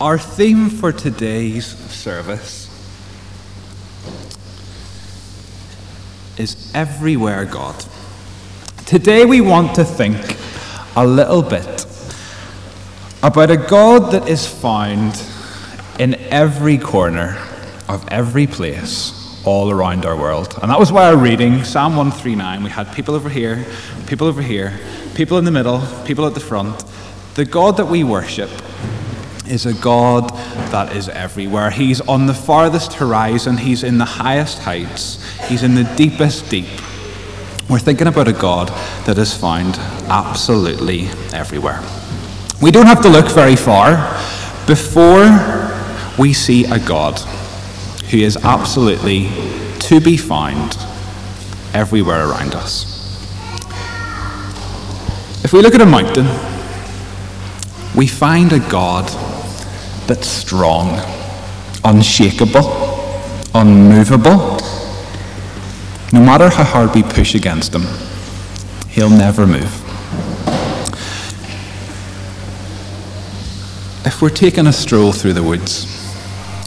Our theme for today's service is Everywhere God. Today we want to think a little bit about a God that is found in every corner of every place all around our world. And that was why our reading, Psalm 139, we had people over here, people over here, people in the middle, people at the front. The God that we worship is a God that is everywhere. He's on the farthest horizon, He's in the highest heights, He's in the deepest deep. We're thinking about a God that is found absolutely everywhere. We don't have to look very far before we see a God who is absolutely to be found everywhere around us. If we look at a mountain, we find a God that's strong, unshakable, unmovable. No matter how hard we push against him, he'll never move. If we're taking a stroll through the woods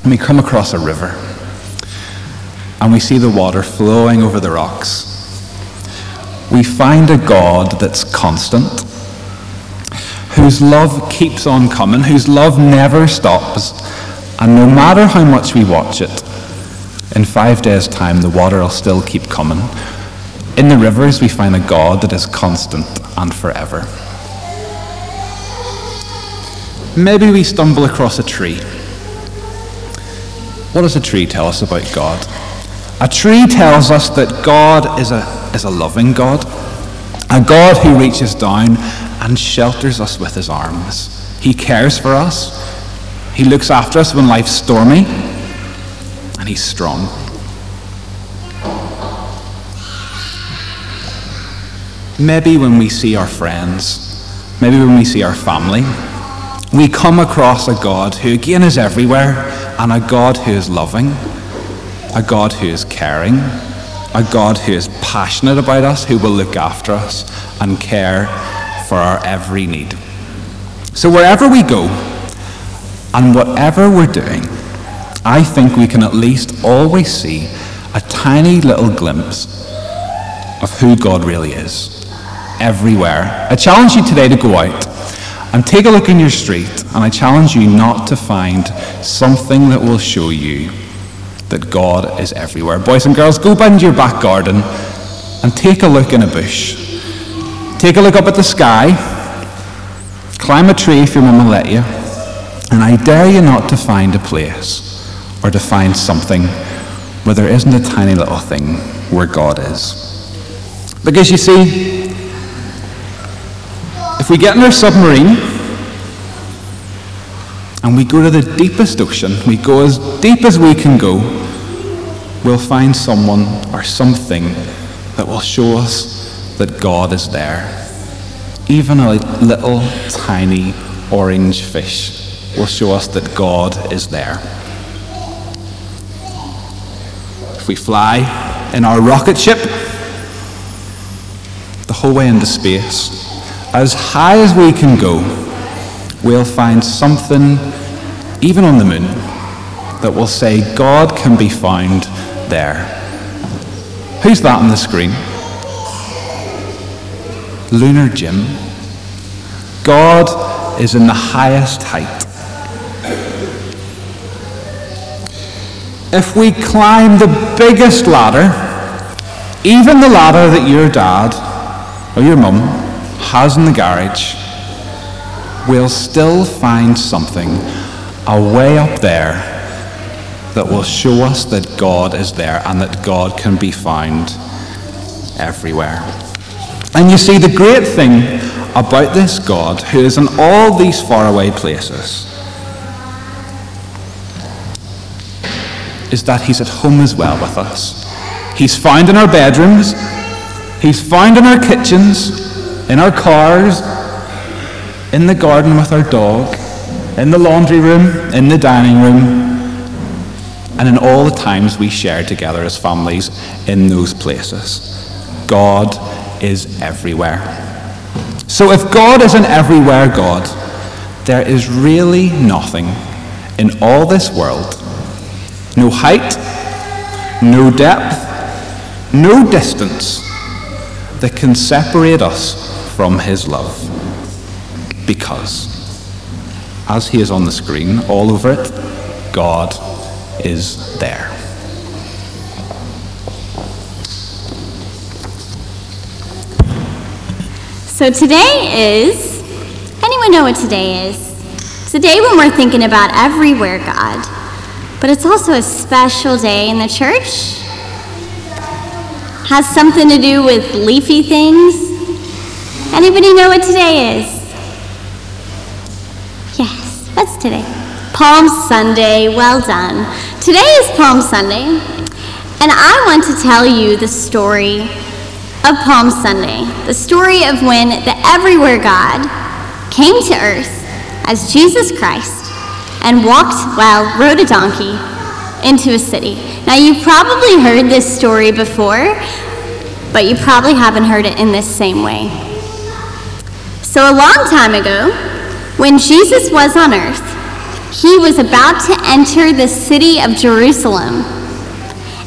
and we come across a river and we see the water flowing over the rocks, we find a God that's constant, whose love keeps on coming, whose love never stops, and no matter how much we watch it, in five days' time the water will still keep coming. In the rivers, we find a God that is constant and forever. Maybe we stumble across a tree. What does a tree tell us about God? A tree tells us that God is a, is a loving God, a God who reaches down and shelters us with his arms. He cares for us, he looks after us when life's stormy, and he's strong. Maybe when we see our friends, maybe when we see our family, we come across a God who again is everywhere and a God who is loving, a God who is caring, a God who is passionate about us, who will look after us and care for our every need. So wherever we go and whatever we're doing, I think we can at least always see a tiny little glimpse of who God really is everywhere. I challenge you today to go out and take a look in your street, and I challenge you not to find something that will show you that God is everywhere. Boys and girls, go into your back garden and take a look in a bush. Take a look up at the sky. Climb a tree if your mum let you. And I dare you not to find a place or to find something where there isn't a tiny little thing where God is. Because you see, if we get in our submarine and we go to the deepest ocean, we go as deep as we can go, we'll find someone or something that will show us that God is there. Even a little tiny orange fish will show us that God is there. If we fly in our rocket ship the whole way into space, as high as we can go, we'll find something, even on the moon, that will say God can be found there. Who's that on the screen? Lunar gym. God is in the highest height. If we climb the biggest ladder, even the ladder that your dad or your mum has in the garage, we'll still find something away up there that will show us that God is there and that God can be found everywhere. And you see, the great thing about this God, who is in all these faraway places, is that He's at home as well with us. He's found in our bedrooms, He's found in our kitchens, in our cars, in the garden with our dog, in the laundry room, in the dining room, and in all the times we share together as families in those places. God is everywhere. So if God is an everywhere God, there is really nothing in all this world, no height, no depth, no distance that can separate us from his love. Because, as he is on the screen, all over it, God is there. So today is, anyone know what today is? It's a day when we're thinking about everywhere God, but it's also a special day in the church. Has something to do with leafy things. Anybody know what today is? Yes, what's today? Palm Sunday, well done. Today is Palm Sunday, and I want to tell you the story of Palm Sunday, the story of when the Everywhere God came to earth as Jesus Christ and walked, well, rode a donkey into a city. Now, you've probably heard this story before, but you probably haven't heard it in this same way. So, a long time ago, when Jesus was on earth, he was about to enter the city of Jerusalem,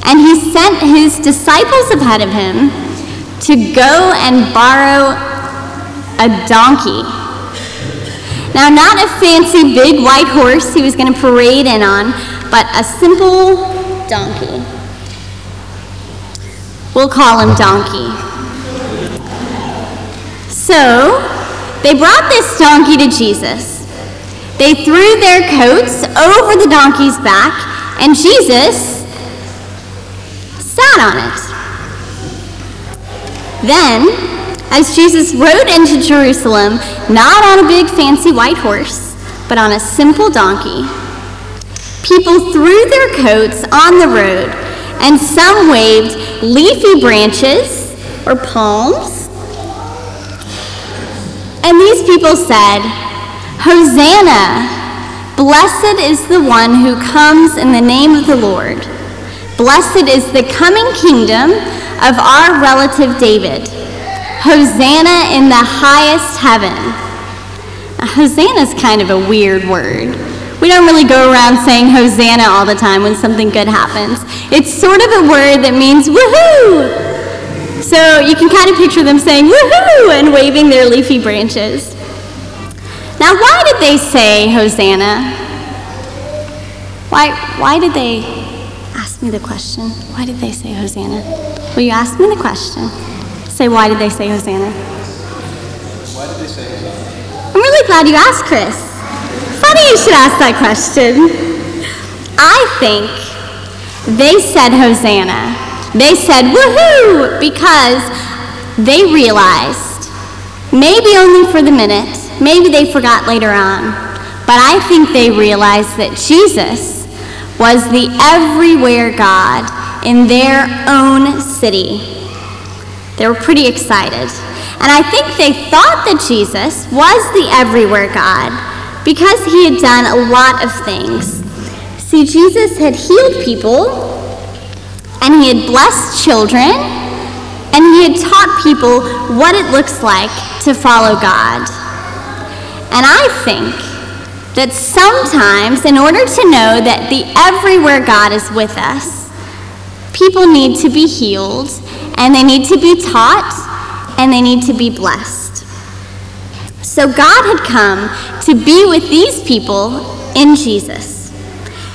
and he sent his disciples ahead of him to go and borrow a donkey. Now, not a fancy big white horse he was going to parade in on, but a simple donkey. We'll call him Donkey. So, they brought this donkey to Jesus. They threw their coats over the donkey's back, and Jesus sat on it. Then, as Jesus rode into Jerusalem, not on a big fancy white horse, but on a simple donkey, people threw their coats on the road, and some waved leafy branches or palms. And these people said, Hosanna! Blessed is the one who comes in the name of the Lord. Blessed is the coming kingdom of our relative David. Hosanna in the highest heaven. Hosanna is kind of a weird word. We don't really go around saying Hosanna all the time when something good happens. It's sort of a word that means woohoo. So you can kind of picture them saying woohoo and waving their leafy branches. Now, why did they say Hosanna? Why, why did they ask me the question? Why did they say Hosanna? Will you ask me the question? Say, why did they say Hosanna? Why did they say Hosanna? I'm really glad you asked, Chris. Funny you should ask that question. I think they said Hosanna. They said woohoo because they realized, maybe only for the minute, maybe they forgot later on, but I think they realized that Jesus was the everywhere God in their own city. They were pretty excited. And I think they thought that Jesus was the everywhere God because he had done a lot of things. See, Jesus had healed people, and he had blessed children, and he had taught people what it looks like to follow God. And I think that sometimes, in order to know that the everywhere God is with us, people need to be healed, and they need to be taught, and they need to be blessed. So God had come to be with these people in Jesus.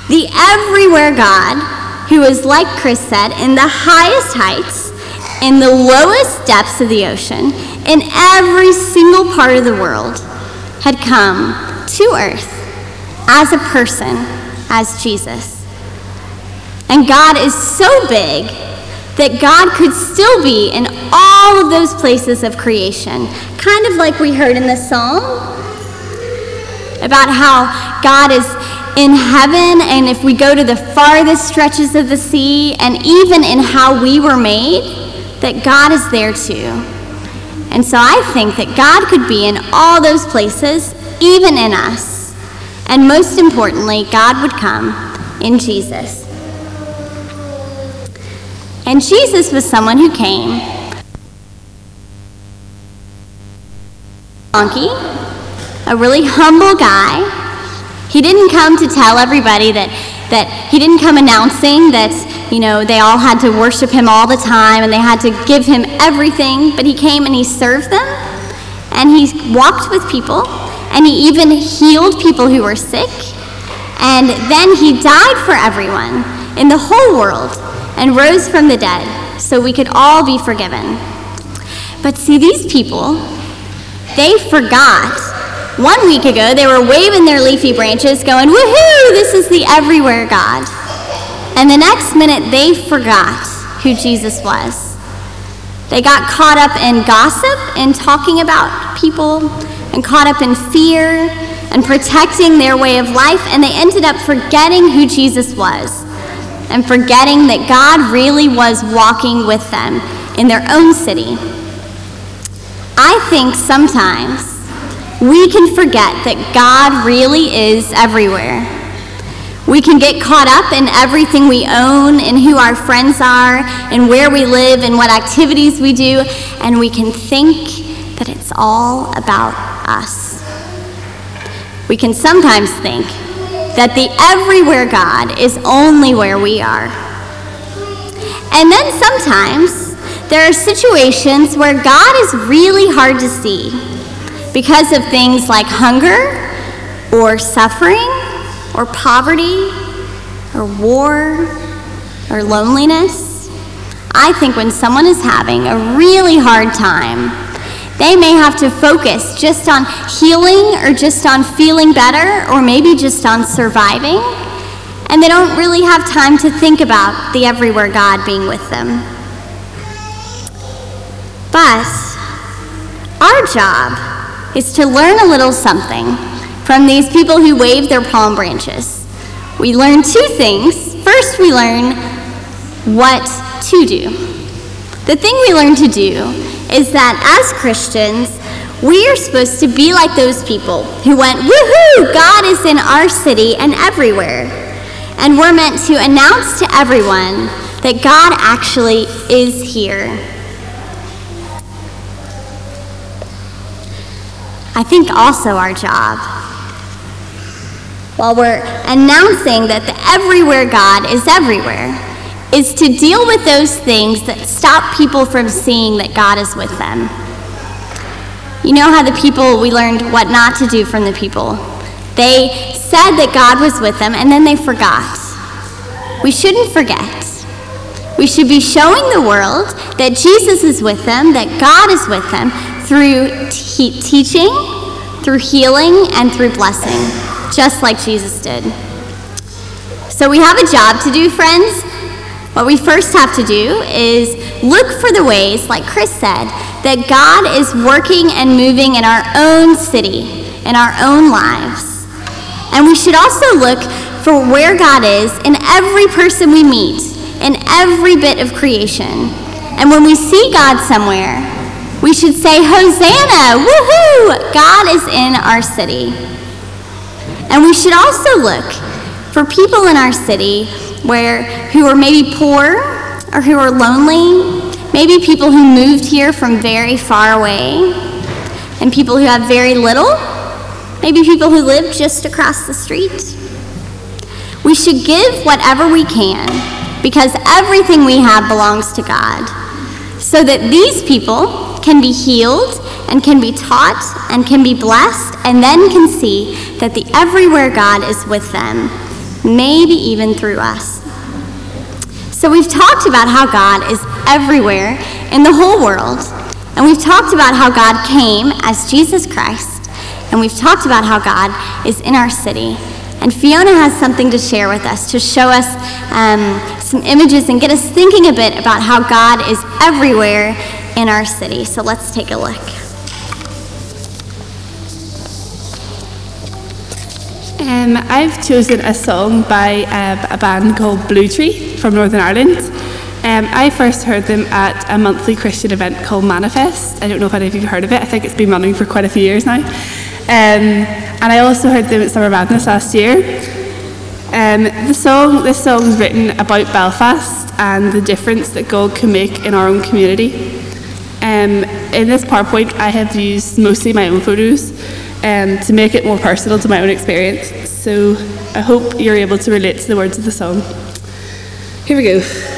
The everywhere God, who is, like Chris said, in the highest heights, in the lowest depths of the ocean, in every single part of the world, had come to earth as a person, as Jesus. And God is so big that God could still be in all of those places of creation, kind of like we heard in the psalm about how God is in heaven, and if we go to the farthest stretches of the sea, and even in how we were made, that God is there too. And so I think that God could be in all those places, even in us. And most importantly, God would come in Jesus. And Jesus was someone who came. Donkey, a really humble guy, He didn't come to tell everybody that, that he didn't come announcing that, you know, they all had to worship him all the time and they had to give him everything, but he came and he served them and he walked with people and he even healed people who were sick. And then he died for everyone in the whole world and rose from the dead so we could all be forgiven. But see, these people, they forgot. One week ago, they were waving their leafy branches, going, Woohoo, this is the everywhere God. And the next minute, they forgot who Jesus was. They got caught up in gossip and talking about people, and caught up in fear and protecting their way of life, and they ended up forgetting who Jesus was and forgetting that God really was walking with them in their own city. I think sometimes we can forget that God really is everywhere. We can get caught up in everything we own and who our friends are and where we live and what activities we do, and we can think that it's all about us. We can sometimes think that the everywhere God is only where we are. And then sometimes there are situations where God is really hard to see because of things like hunger or suffering or poverty or war or loneliness. I think when someone is having a really hard time, they may have to focus just on healing or just on feeling better or maybe just on surviving. And they don't really have time to think about the everywhere God being with them. But our job is to learn a little something from these people who wave their palm branches. We learn two things. First, we learn what to do. The thing we learn to do is that as Christians, we are supposed to be like those people who went, woohoo, God is in our city and everywhere. And we're meant to announce to everyone that God actually is here. I think also our job, while we're announcing that the everywhere God is everywhere, is to deal with those things that stop people from seeing that God is with them. You know how the people, we learned what not to do from the people. They said that God was with them and then they forgot. We shouldn't forget. We should be showing the world that Jesus is with them, that God is with them, through te- teaching, through healing, and through blessing, just like Jesus did. So we have a job to do, friends. What we first have to do is look for the ways, like Chris said, that God is working and moving in our own city, in our own lives. And we should also look for where God is in every person we meet, in every bit of creation. And when we see God somewhere, we should say, Hosanna! Woohoo! God is in our city. And we should also look for people in our city where who are maybe poor or who are lonely, maybe people who moved here from very far away, and people who have very little, maybe people who live just across the street. We should give whatever we can because everything we have belongs to God, so that these people can be healed and can be taught and can be blessed, and then can see that the everywhere God is with them, maybe even through us. So, we've talked about how God is everywhere in the whole world, and we've talked about how God came as Jesus Christ, and we've talked about how God is in our city. And Fiona has something to share with us to show us um, some images and get us thinking a bit about how God is everywhere in our city. So let's take a look. Um, I've chosen a song by uh, a band called Blue Tree from Northern Ireland. Um, I first heard them at a monthly Christian event called Manifest. I don't know if any of you have heard of it. I think it's been running for quite a few years now. Um, and I also heard them at Summer Madness last year. Um, the song, this song is written about Belfast and the difference that God can make in our own community. Um, in this PowerPoint, I have used mostly my own photos, um, to make it more personal to my own experience. So I hope you're able to relate to the words of the song. Here we go.